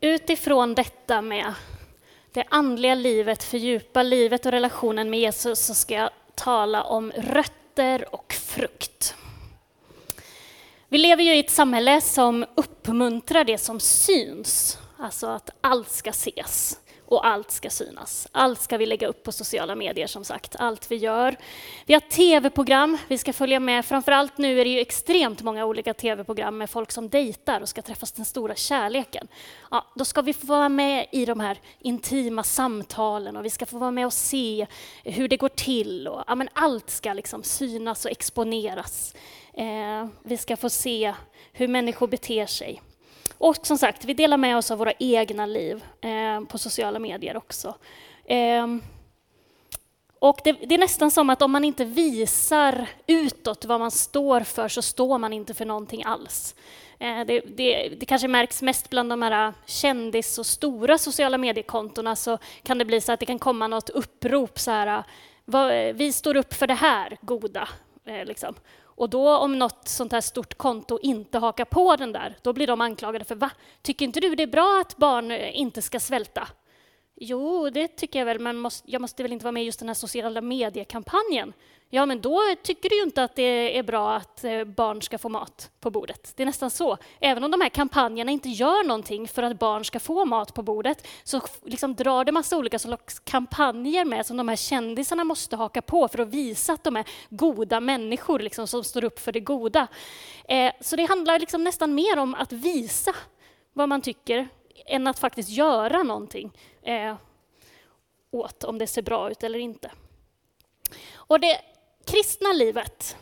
utifrån detta med det andliga livet, fördjupa livet och relationen med Jesus så ska jag tala om rötter och frukt. Vi lever ju i ett samhälle som uppmuntrar det som syns, alltså att allt ska ses och allt ska synas. Allt ska vi lägga upp på sociala medier som sagt, allt vi gör. Vi har tv-program vi ska följa med. Framförallt nu är det ju extremt många olika tv-program med folk som dejtar och ska träffas den stora kärleken. Ja, då ska vi få vara med i de här intima samtalen och vi ska få vara med och se hur det går till. Och, ja, men allt ska liksom synas och exponeras. Eh, vi ska få se hur människor beter sig. Och som sagt, vi delar med oss av våra egna liv eh, på sociala medier också. Eh, och det, det, är nästan som att om man inte visar utåt vad man står för så står man inte för någonting alls. Eh, det, det, det, kanske märks mest bland de här kändis och stora sociala mediekontona så kan det bli så att det kan komma något upprop så här, vi står upp för det här goda. Eh, liksom. Och då om något sånt här stort konto inte hakar på den där, då blir de anklagade för va? Tycker inte du det är bra att barn eh, inte ska svälta? Jo, det tycker jag väl, men måste, jag måste väl inte vara med i just den här sociala mediekampanjen? Ja, men då tycker du ju inte att det är bra att eh, barn ska få mat på bordet. Det är nästan så. Även om de här kampanjerna inte gör någonting för att barn ska få mat på bordet, så liksom drar det massa olika slags kampanjer med som de här kändisarna måste haka på för att visa att de är goda människor liksom, som står upp för det goda. Eh, så det handlar liksom nästan mer om att visa vad man tycker än att faktiskt göra någonting eh, åt om det ser bra ut eller inte. Och det kristna livet,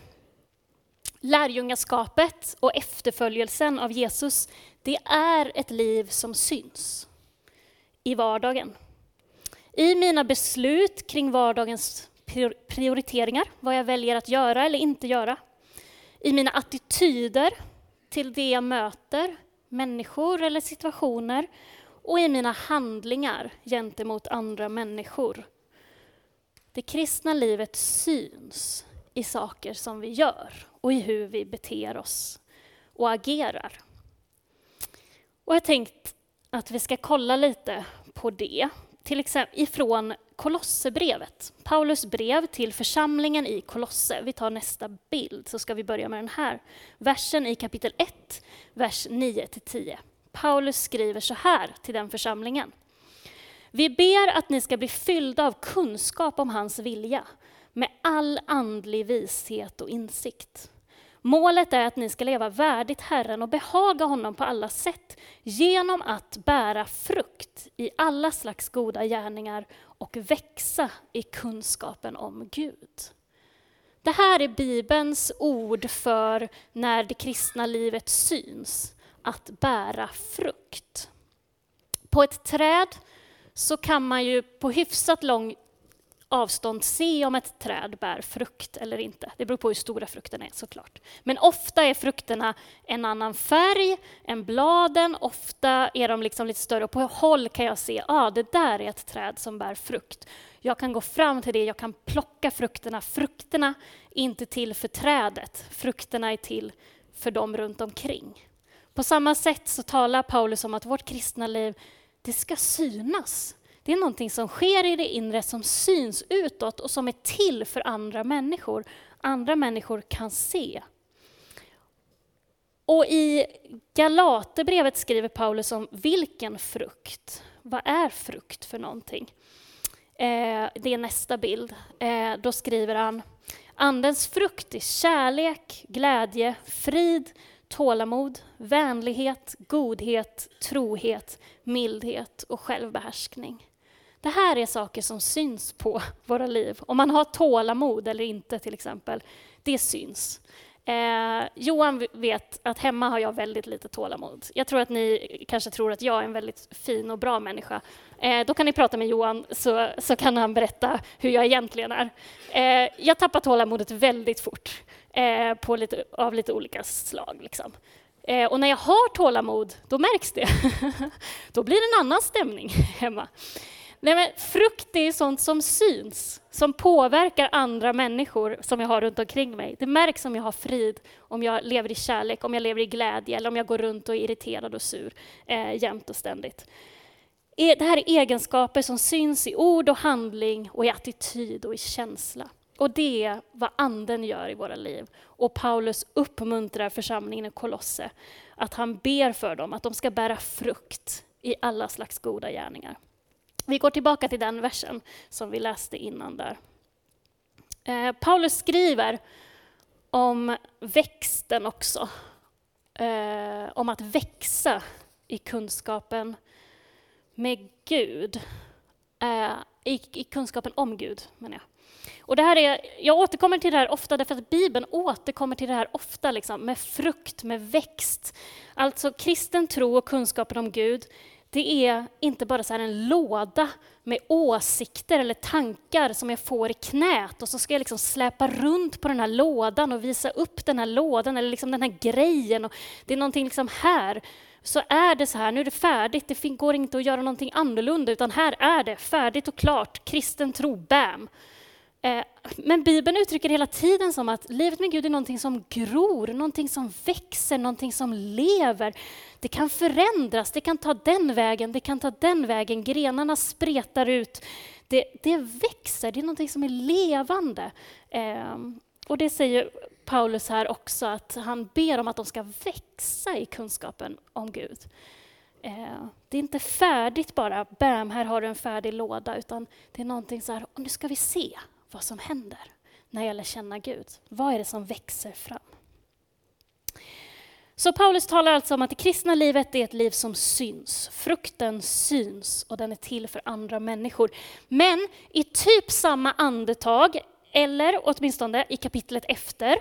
lärjungaskapet och efterföljelsen av Jesus, det är ett liv som syns i vardagen. I mina beslut kring vardagens prioriteringar, vad jag väljer att göra eller inte göra. I mina attityder till det jag möter, människor eller situationer och i mina handlingar gentemot andra människor. Det kristna livet syns i saker som vi gör och i hur vi beter oss och agerar. Och jag tänkt att vi ska kolla lite på det, till exempel ifrån Kolosserbrevet. Paulus brev till församlingen i Kolosse. Vi tar nästa bild, så ska vi börja med den här versen i kapitel 1, vers 9-10. Paulus skriver så här till den församlingen. Vi ber att ni ska bli fyllda av kunskap om hans vilja, med all andlig vishet och insikt. Målet är att ni ska leva värdigt Herren och behaga honom på alla sätt genom att bära frukt i alla slags goda gärningar och växa i kunskapen om Gud. Det här är Bibelns ord för när det kristna livet syns, att bära frukt. På ett träd så kan man ju på hyfsat lång avstånd se om ett träd bär frukt eller inte. Det beror på hur stora frukterna är såklart. Men ofta är frukterna en annan färg än bladen. Ofta är de liksom lite större och på håll kan jag se, ah, det där är ett träd som bär frukt. Jag kan gå fram till det, jag kan plocka frukterna. Frukterna är inte till för trädet, frukterna är till för dem runt omkring. På samma sätt så talar Paulus om att vårt kristna liv, det ska synas. Det är någonting som sker i det inre som syns utåt och som är till för andra människor. Andra människor kan se. Och i Galaterbrevet skriver Paulus om vilken frukt. Vad är frukt för någonting? Eh, det är nästa bild. Eh, då skriver han Andens frukt är kärlek, glädje, frid, tålamod, vänlighet, godhet, trohet, mildhet och självbehärskning. Det här är saker som syns på våra liv. Om man har tålamod eller inte till exempel, det syns. Eh, Johan vet att hemma har jag väldigt lite tålamod. Jag tror att ni kanske tror att jag är en väldigt fin och bra människa. Eh, då kan ni prata med Johan så, så kan han berätta hur jag egentligen är. Eh, jag tappar tålamodet väldigt fort eh, på lite, av lite olika slag. Liksom. Eh, och när jag har tålamod, då märks det. då blir det en annan stämning hemma. Nej, men frukt är sånt som syns, som påverkar andra människor som jag har runt omkring mig. Det märks om jag har frid, om jag lever i kärlek, om jag lever i glädje eller om jag går runt och är irriterad och sur eh, jämt och ständigt. E, det här är egenskaper som syns i ord och handling och i attityd och i känsla. Och det är vad Anden gör i våra liv. Och Paulus uppmuntrar församlingen i Kolosse att han ber för dem att de ska bära frukt i alla slags goda gärningar. Vi går tillbaka till den versen som vi läste innan där. Eh, Paulus skriver om växten också. Eh, om att växa i kunskapen med Gud. Eh, i, I kunskapen om Gud, menar jag. Och det här är, jag återkommer till det här ofta därför att Bibeln återkommer till det här ofta liksom, med frukt, med växt. Alltså kristen tro och kunskapen om Gud, det är inte bara så en låda med åsikter eller tankar som jag får i knät och så ska jag liksom släpa runt på den här lådan och visa upp den här lådan eller liksom den här grejen. Och det är någonting liksom här. Så är det så här, nu är det färdigt, det går inte att göra någonting annorlunda utan här är det färdigt och klart, kristen tro, bam. Eh, men Bibeln uttrycker hela tiden som att livet med Gud är någonting som gror, någonting som växer, någonting som lever. Det kan förändras, det kan ta den vägen, det kan ta den vägen. Grenarna spretar ut. Det, det växer, det är någonting som är levande. Ehm, och det säger Paulus här också, att han ber om att de ska växa i kunskapen om Gud. Ehm, det är inte färdigt bara, bam, här har du en färdig låda, utan det är någonting så här, nu ska vi se vad som händer när jag lär känna Gud. Vad är det som växer fram? Så Paulus talar alltså om att det kristna livet är ett liv som syns. Frukten syns och den är till för andra människor. Men i typ samma andetag, eller åtminstone i kapitlet efter,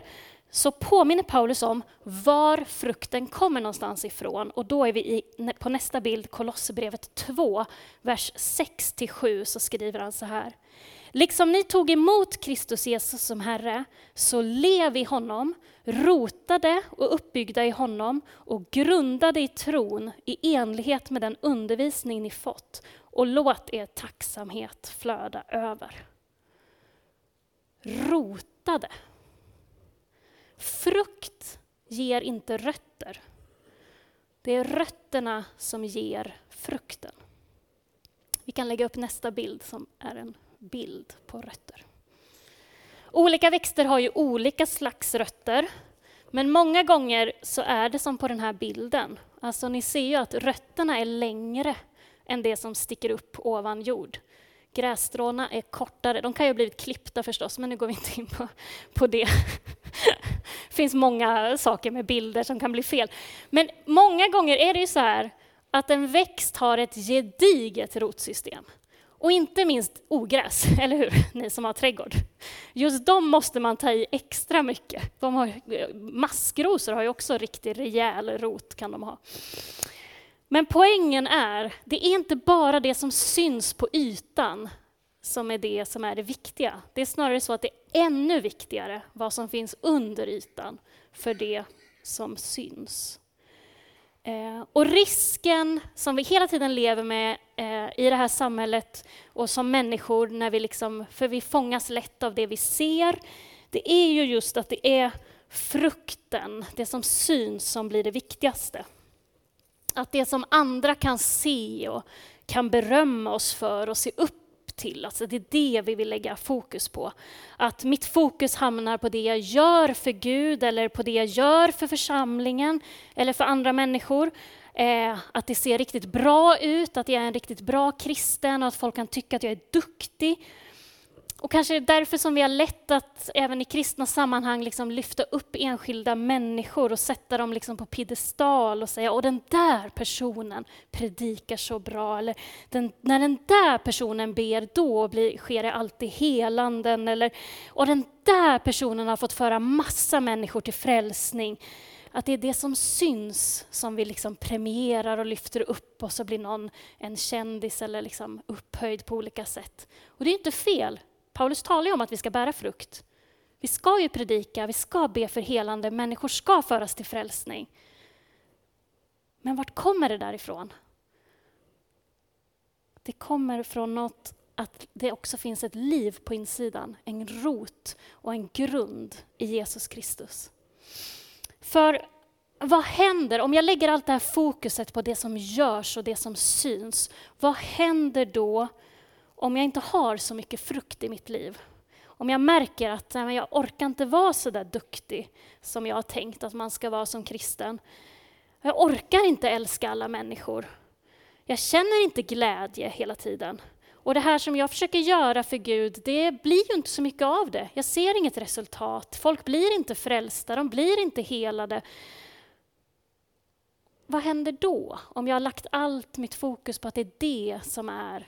så påminner Paulus om var frukten kommer någonstans ifrån. Och då är vi i, på nästa bild, Kolosserbrevet 2, vers 6-7, så skriver han så här. Liksom ni tog emot Kristus Jesus som Herre, så lev i honom, rotade och uppbyggda i honom och grundade i tron i enlighet med den undervisning ni fått och låt er tacksamhet flöda över. Rotade. Frukt ger inte rötter. Det är rötterna som ger frukten. Vi kan lägga upp nästa bild som är en bild på rötter. Olika växter har ju olika slags rötter, men många gånger så är det som på den här bilden. Alltså ni ser ju att rötterna är längre än det som sticker upp ovan jord. Grässtråna är kortare. De kan ju ha blivit klippta förstås, men nu går vi inte in på, på det. det finns många saker med bilder som kan bli fel. Men många gånger är det ju så här att en växt har ett gediget rotsystem. Och inte minst ogräs, eller hur? Ni som har trädgård. Just de måste man ta i extra mycket. De har, maskrosor har ju också riktigt rejäl rot, kan de ha. Men poängen är, det är inte bara det som syns på ytan som är det som är det viktiga. Det är snarare så att det är ännu viktigare vad som finns under ytan för det som syns. Eh, och risken som vi hela tiden lever med eh, i det här samhället och som människor, när vi liksom, för vi fångas lätt av det vi ser, det är ju just att det är frukten, det som syns, som blir det viktigaste. Att det som andra kan se och kan berömma oss för och se upp till. Alltså det är det vi vill lägga fokus på. Att mitt fokus hamnar på det jag gör för Gud eller på det jag gör för församlingen eller för andra människor. Eh, att det ser riktigt bra ut, att jag är en riktigt bra kristen och att folk kan tycka att jag är duktig. Och kanske är det därför som vi har lätt att även i kristna sammanhang liksom lyfta upp enskilda människor och sätta dem liksom på piedestal och säga, och den där personen predikar så bra, eller den, när den där personen ber, då blir, sker det alltid helanden, eller och den där personen har fått föra massa människor till frälsning. Att det är det som syns som vi liksom premierar och lyfter upp och så blir någon en kändis eller liksom upphöjd på olika sätt. Och det är inte fel, Paulus talar ju om att vi ska bära frukt. Vi ska ju predika, vi ska be för helande, människor ska föras till frälsning. Men vart kommer det därifrån? Det kommer från något att det också finns ett liv på insidan, en rot och en grund i Jesus Kristus. För vad händer om jag lägger allt det här fokuset på det som görs och det som syns? Vad händer då om jag inte har så mycket frukt i mitt liv? Om jag märker att nej, jag orkar inte vara så där duktig som jag har tänkt att man ska vara som kristen. Jag orkar inte älska alla människor. Jag känner inte glädje hela tiden. Och det här som jag försöker göra för Gud, det blir ju inte så mycket av det. Jag ser inget resultat. Folk blir inte frälsta, de blir inte helade. Vad händer då om jag har lagt allt mitt fokus på att det är det som är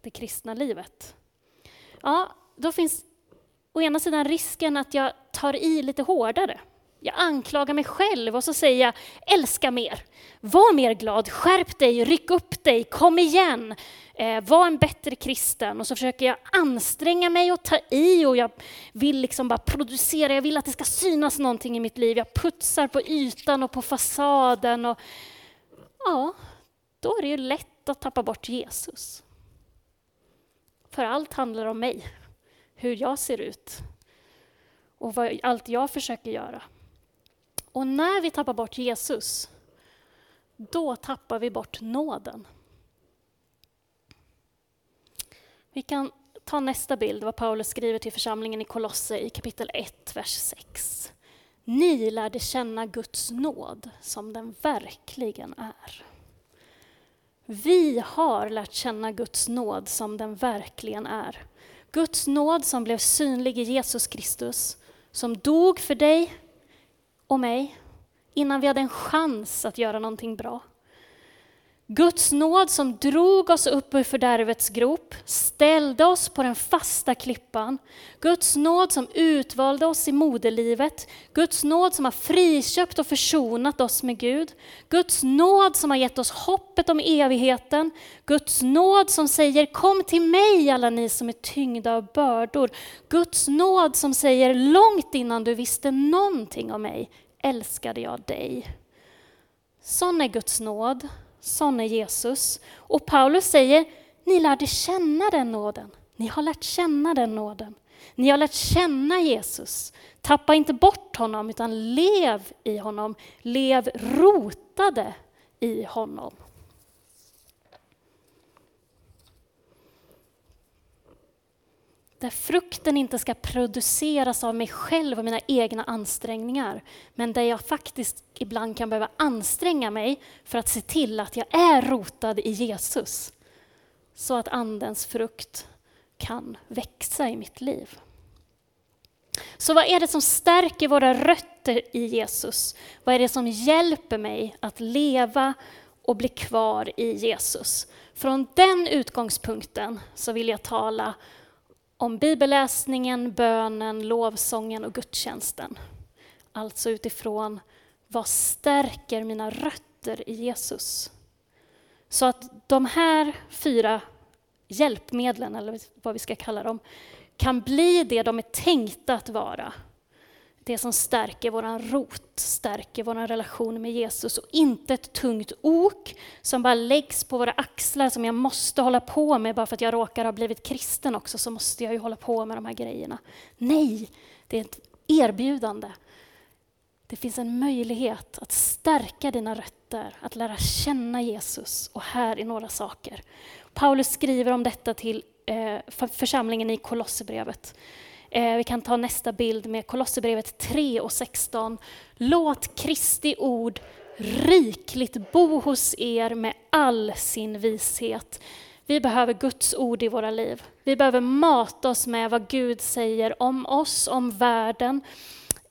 det kristna livet? Ja, då finns å ena sidan risken att jag tar i lite hårdare. Jag anklagar mig själv och så säger jag, älska mer, var mer glad, skärp dig, ryck upp dig, kom igen, eh, var en bättre kristen. Och så försöker jag anstränga mig och ta i och jag vill liksom bara producera, jag vill att det ska synas någonting i mitt liv. Jag putsar på ytan och på fasaden. Och, ja, då är det ju lätt att tappa bort Jesus. För allt handlar om mig, hur jag ser ut och vad, allt jag försöker göra. Och när vi tappar bort Jesus, då tappar vi bort nåden. Vi kan ta nästa bild, vad Paulus skriver till församlingen i Kolosse i kapitel 1, vers 6. Ni lärde känna Guds nåd som den verkligen är. Vi har lärt känna Guds nåd som den verkligen är. Guds nåd som blev synlig i Jesus Kristus, som dog för dig och mig innan vi hade en chans att göra någonting bra. Guds nåd som drog oss upp ur fördärvets grop, ställde oss på den fasta klippan. Guds nåd som utvalde oss i moderlivet. Guds nåd som har friköpt och försonat oss med Gud. Guds nåd som har gett oss hoppet om evigheten. Guds nåd som säger kom till mig alla ni som är tyngda av bördor. Guds nåd som säger långt innan du visste någonting om mig älskade jag dig. Sån är Guds nåd sån är Jesus. Och Paulus säger, ni lärde känna den nåden. Ni har lärt känna den nåden. Ni har lärt känna Jesus. Tappa inte bort honom, utan lev i honom. Lev rotade i honom. Där frukten inte ska produceras av mig själv och mina egna ansträngningar, men där jag faktiskt ibland kan behöva anstränga mig för att se till att jag är rotad i Jesus. Så att Andens frukt kan växa i mitt liv. Så vad är det som stärker våra rötter i Jesus? Vad är det som hjälper mig att leva och bli kvar i Jesus? Från den utgångspunkten så vill jag tala om bibelläsningen, bönen, lovsången och gudstjänsten. Alltså utifrån vad stärker mina rötter i Jesus? Så att de här fyra hjälpmedlen, eller vad vi ska kalla dem, kan bli det de är tänkta att vara det som stärker vår rot, stärker vår relation med Jesus och inte ett tungt ok som bara läggs på våra axlar som jag måste hålla på med bara för att jag råkar ha blivit kristen också så måste jag ju hålla på med de här grejerna. Nej, det är ett erbjudande. Det finns en möjlighet att stärka dina rötter, att lära känna Jesus och här är några saker. Paulus skriver om detta till eh, församlingen i Kolosserbrevet. Eh, vi kan ta nästa bild med Kolosserbrevet 3 och 16. Låt Kristi ord rikligt bo hos er med all sin vishet. Vi behöver Guds ord i våra liv. Vi behöver mata oss med vad Gud säger om oss, om världen.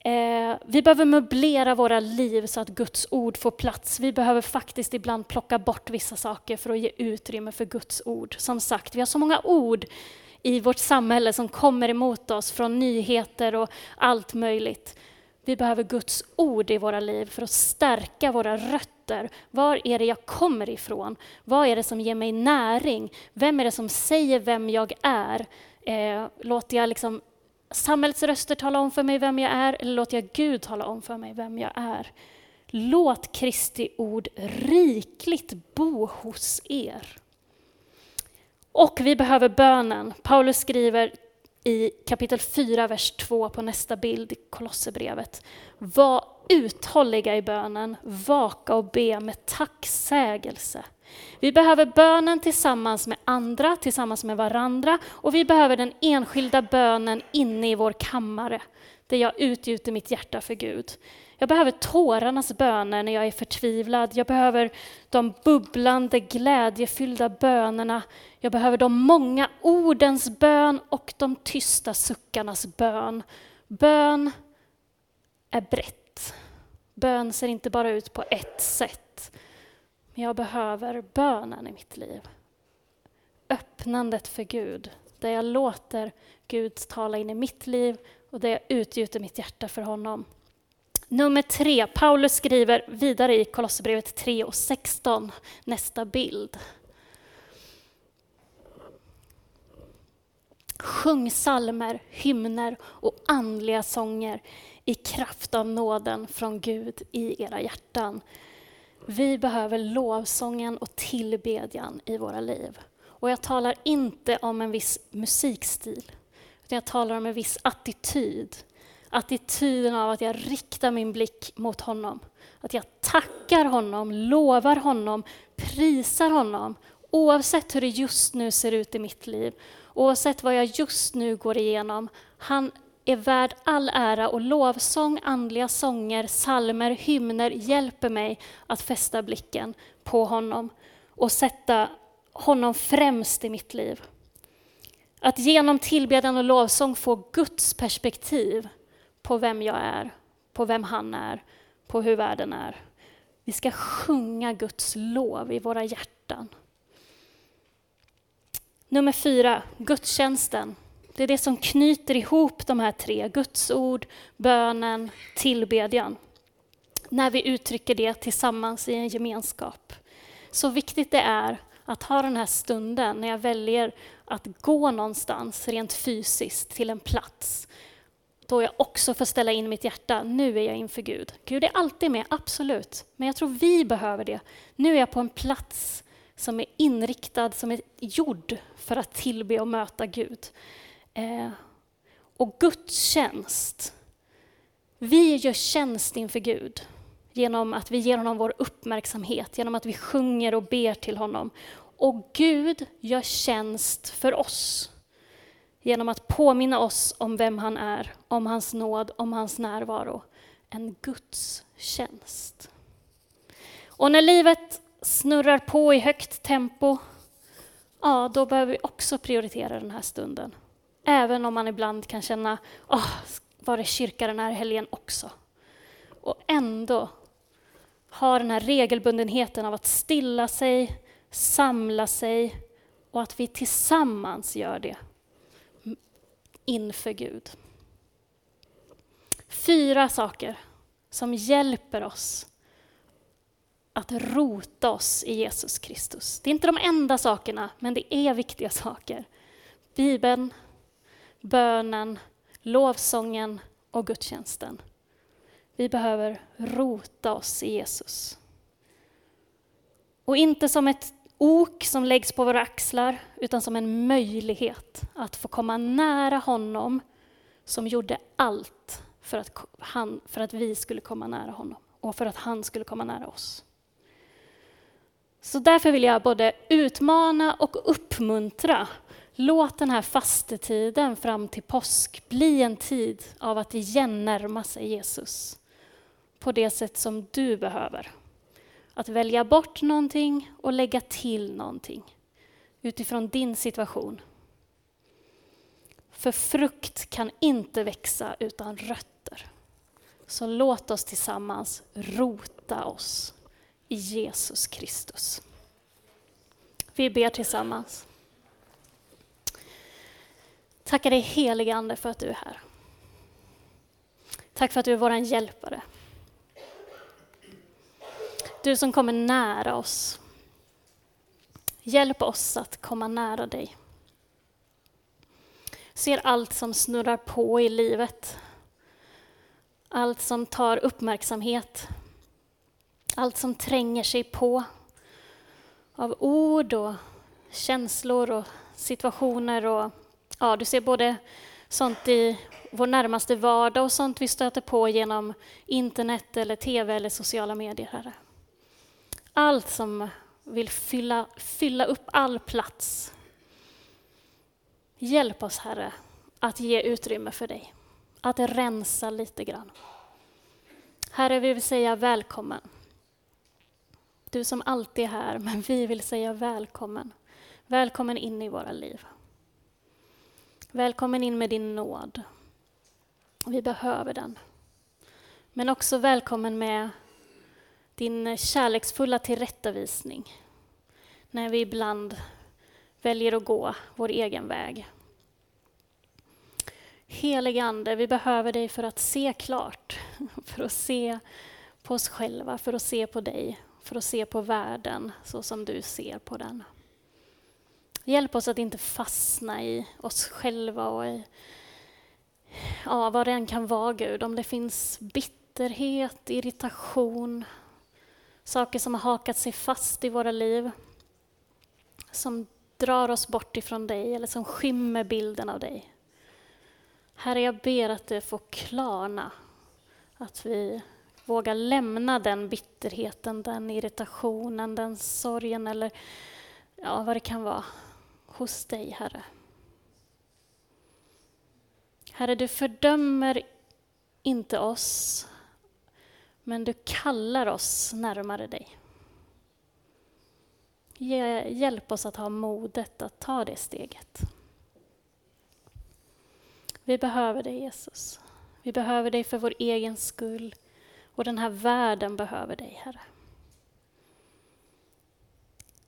Eh, vi behöver möblera våra liv så att Guds ord får plats. Vi behöver faktiskt ibland plocka bort vissa saker för att ge utrymme för Guds ord. Som sagt, vi har så många ord i vårt samhälle som kommer emot oss från nyheter och allt möjligt. Vi behöver Guds ord i våra liv för att stärka våra rötter. Var är det jag kommer ifrån? Vad är det som ger mig näring? Vem är det som säger vem jag är? Eh, låter jag liksom samhällets röster tala om för mig vem jag är eller låter jag Gud tala om för mig vem jag är? Låt Kristi ord rikligt bo hos er. Och vi behöver bönen. Paulus skriver i kapitel 4, vers 2 på nästa bild i Kolosserbrevet. Var uthålliga i bönen, vaka och be med tacksägelse. Vi behöver bönen tillsammans med andra, tillsammans med varandra och vi behöver den enskilda bönen inne i vår kammare där jag utgjuter mitt hjärta för Gud. Jag behöver tårarnas böner när jag är förtvivlad. Jag behöver de bubblande, glädjefyllda bönerna. Jag behöver de många ordens bön och de tysta suckarnas bön. Bön är brett. Bön ser inte bara ut på ett sätt. Men jag behöver bönen i mitt liv. Öppnandet för Gud, där jag låter Gud tala in i mitt liv och där jag utgjuter mitt hjärta för honom. Nummer tre, Paulus skriver vidare i Kolosserbrevet 3 och 16, nästa bild. Sjung salmer, hymner och andliga sånger i kraft av nåden från Gud i era hjärtan. Vi behöver lovsången och tillbedjan i våra liv. Och jag talar inte om en viss musikstil, utan jag talar om en viss attityd. Attityden av att jag riktar min blick mot honom. Att jag tackar honom, lovar honom, prisar honom oavsett hur det just nu ser ut i mitt liv, oavsett vad jag just nu går igenom. Han är värd all ära och lovsång, andliga sånger, salmer, hymner hjälper mig att fästa blicken på honom och sätta honom främst i mitt liv. Att genom tillbedjan och lovsång få Guds perspektiv på vem jag är, på vem han är, på hur världen är. Vi ska sjunga Guds lov i våra hjärtan. Nummer fyra, gudstjänsten. Det är det som knyter ihop de här tre, Guds ord, bönen, tillbedjan. När vi uttrycker det tillsammans i en gemenskap. Så viktigt det är att ha den här stunden när jag väljer att gå någonstans rent fysiskt till en plats då jag också får ställa in mitt hjärta. Nu är jag inför Gud. Gud är alltid med, absolut. Men jag tror vi behöver det. Nu är jag på en plats som är inriktad, som är gjord för att tillbe och möta Gud. Eh, och gudstjänst. Vi gör tjänst inför Gud genom att vi ger honom vår uppmärksamhet, genom att vi sjunger och ber till honom. Och Gud gör tjänst för oss genom att påminna oss om vem han är, om hans nåd, om hans närvaro. En Guds tjänst. Och när livet snurrar på i högt tempo, ja, då behöver vi också prioritera den här stunden. Även om man ibland kan känna, åh, oh, var det kyrka den här helgen också? Och ändå ha den här regelbundenheten av att stilla sig, samla sig och att vi tillsammans gör det inför Gud. Fyra saker som hjälper oss att rota oss i Jesus Kristus. Det är inte de enda sakerna, men det är viktiga saker. Bibeln, bönen, lovsången och gudstjänsten. Vi behöver rota oss i Jesus. Och inte som ett ok som läggs på våra axlar, utan som en möjlighet att få komma nära honom som gjorde allt för att, han, för att vi skulle komma nära honom och för att han skulle komma nära oss. Så därför vill jag både utmana och uppmuntra. Låt den här fastetiden fram till påsk bli en tid av att igen närma sig Jesus på det sätt som du behöver. Att välja bort någonting och lägga till någonting utifrån din situation. För frukt kan inte växa utan rötter. Så låt oss tillsammans rota oss i Jesus Kristus. Vi ber tillsammans. Tackar dig helige Ande för att du är här. Tack för att du är vår hjälpare. Du som kommer nära oss. Hjälp oss att komma nära dig. Ser allt som snurrar på i livet. Allt som tar uppmärksamhet. Allt som tränger sig på av ord och känslor och situationer. Och, ja, du ser både sånt i vår närmaste vardag och sånt vi stöter på genom internet, eller tv eller sociala medier. Herre. Allt som vill fylla, fylla upp all plats. Hjälp oss, Herre, att ge utrymme för dig. Att rensa lite grann. Herre, vi vill säga välkommen. Du som alltid är här, men vi vill säga välkommen. Välkommen in i våra liv. Välkommen in med din nåd. Vi behöver den. Men också välkommen med din kärleksfulla tillrättavisning när vi ibland väljer att gå vår egen väg. Helige Ande, vi behöver dig för att se klart, för att se på oss själva, för att se på dig, för att se på världen så som du ser på den. Hjälp oss att inte fastna i oss själva och i ja, vad det än kan vara, Gud. Om det finns bitterhet, irritation, saker som har hakat sig fast i våra liv, som drar oss bort ifrån dig eller som skymmer bilden av dig. Herre, jag ber att det får klarna, att vi vågar lämna den bitterheten, den irritationen, den sorgen eller ja, vad det kan vara hos dig, Herre. Herre, du fördömer inte oss, men du kallar oss närmare dig. Hjälp oss att ha modet att ta det steget. Vi behöver dig Jesus. Vi behöver dig för vår egen skull och den här världen behöver dig Herre.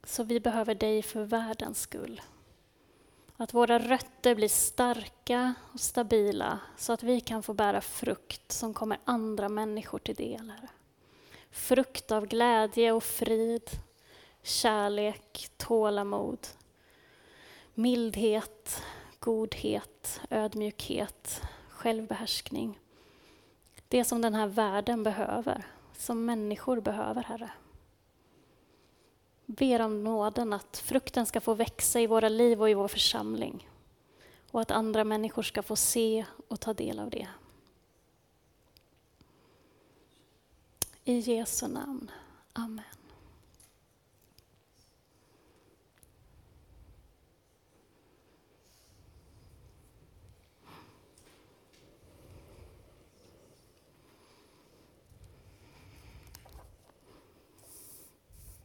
Så vi behöver dig för världens skull. Att våra rötter blir starka och stabila så att vi kan få bära frukt som kommer andra människor till del. Herre. Frukt av glädje och frid, kärlek, tålamod, mildhet, godhet, ödmjukhet, självbehärskning. Det som den här världen behöver, som människor behöver, Herre. Ber om nåden att frukten ska få växa i våra liv och i vår församling och att andra människor ska få se och ta del av det. I Jesu namn. Amen.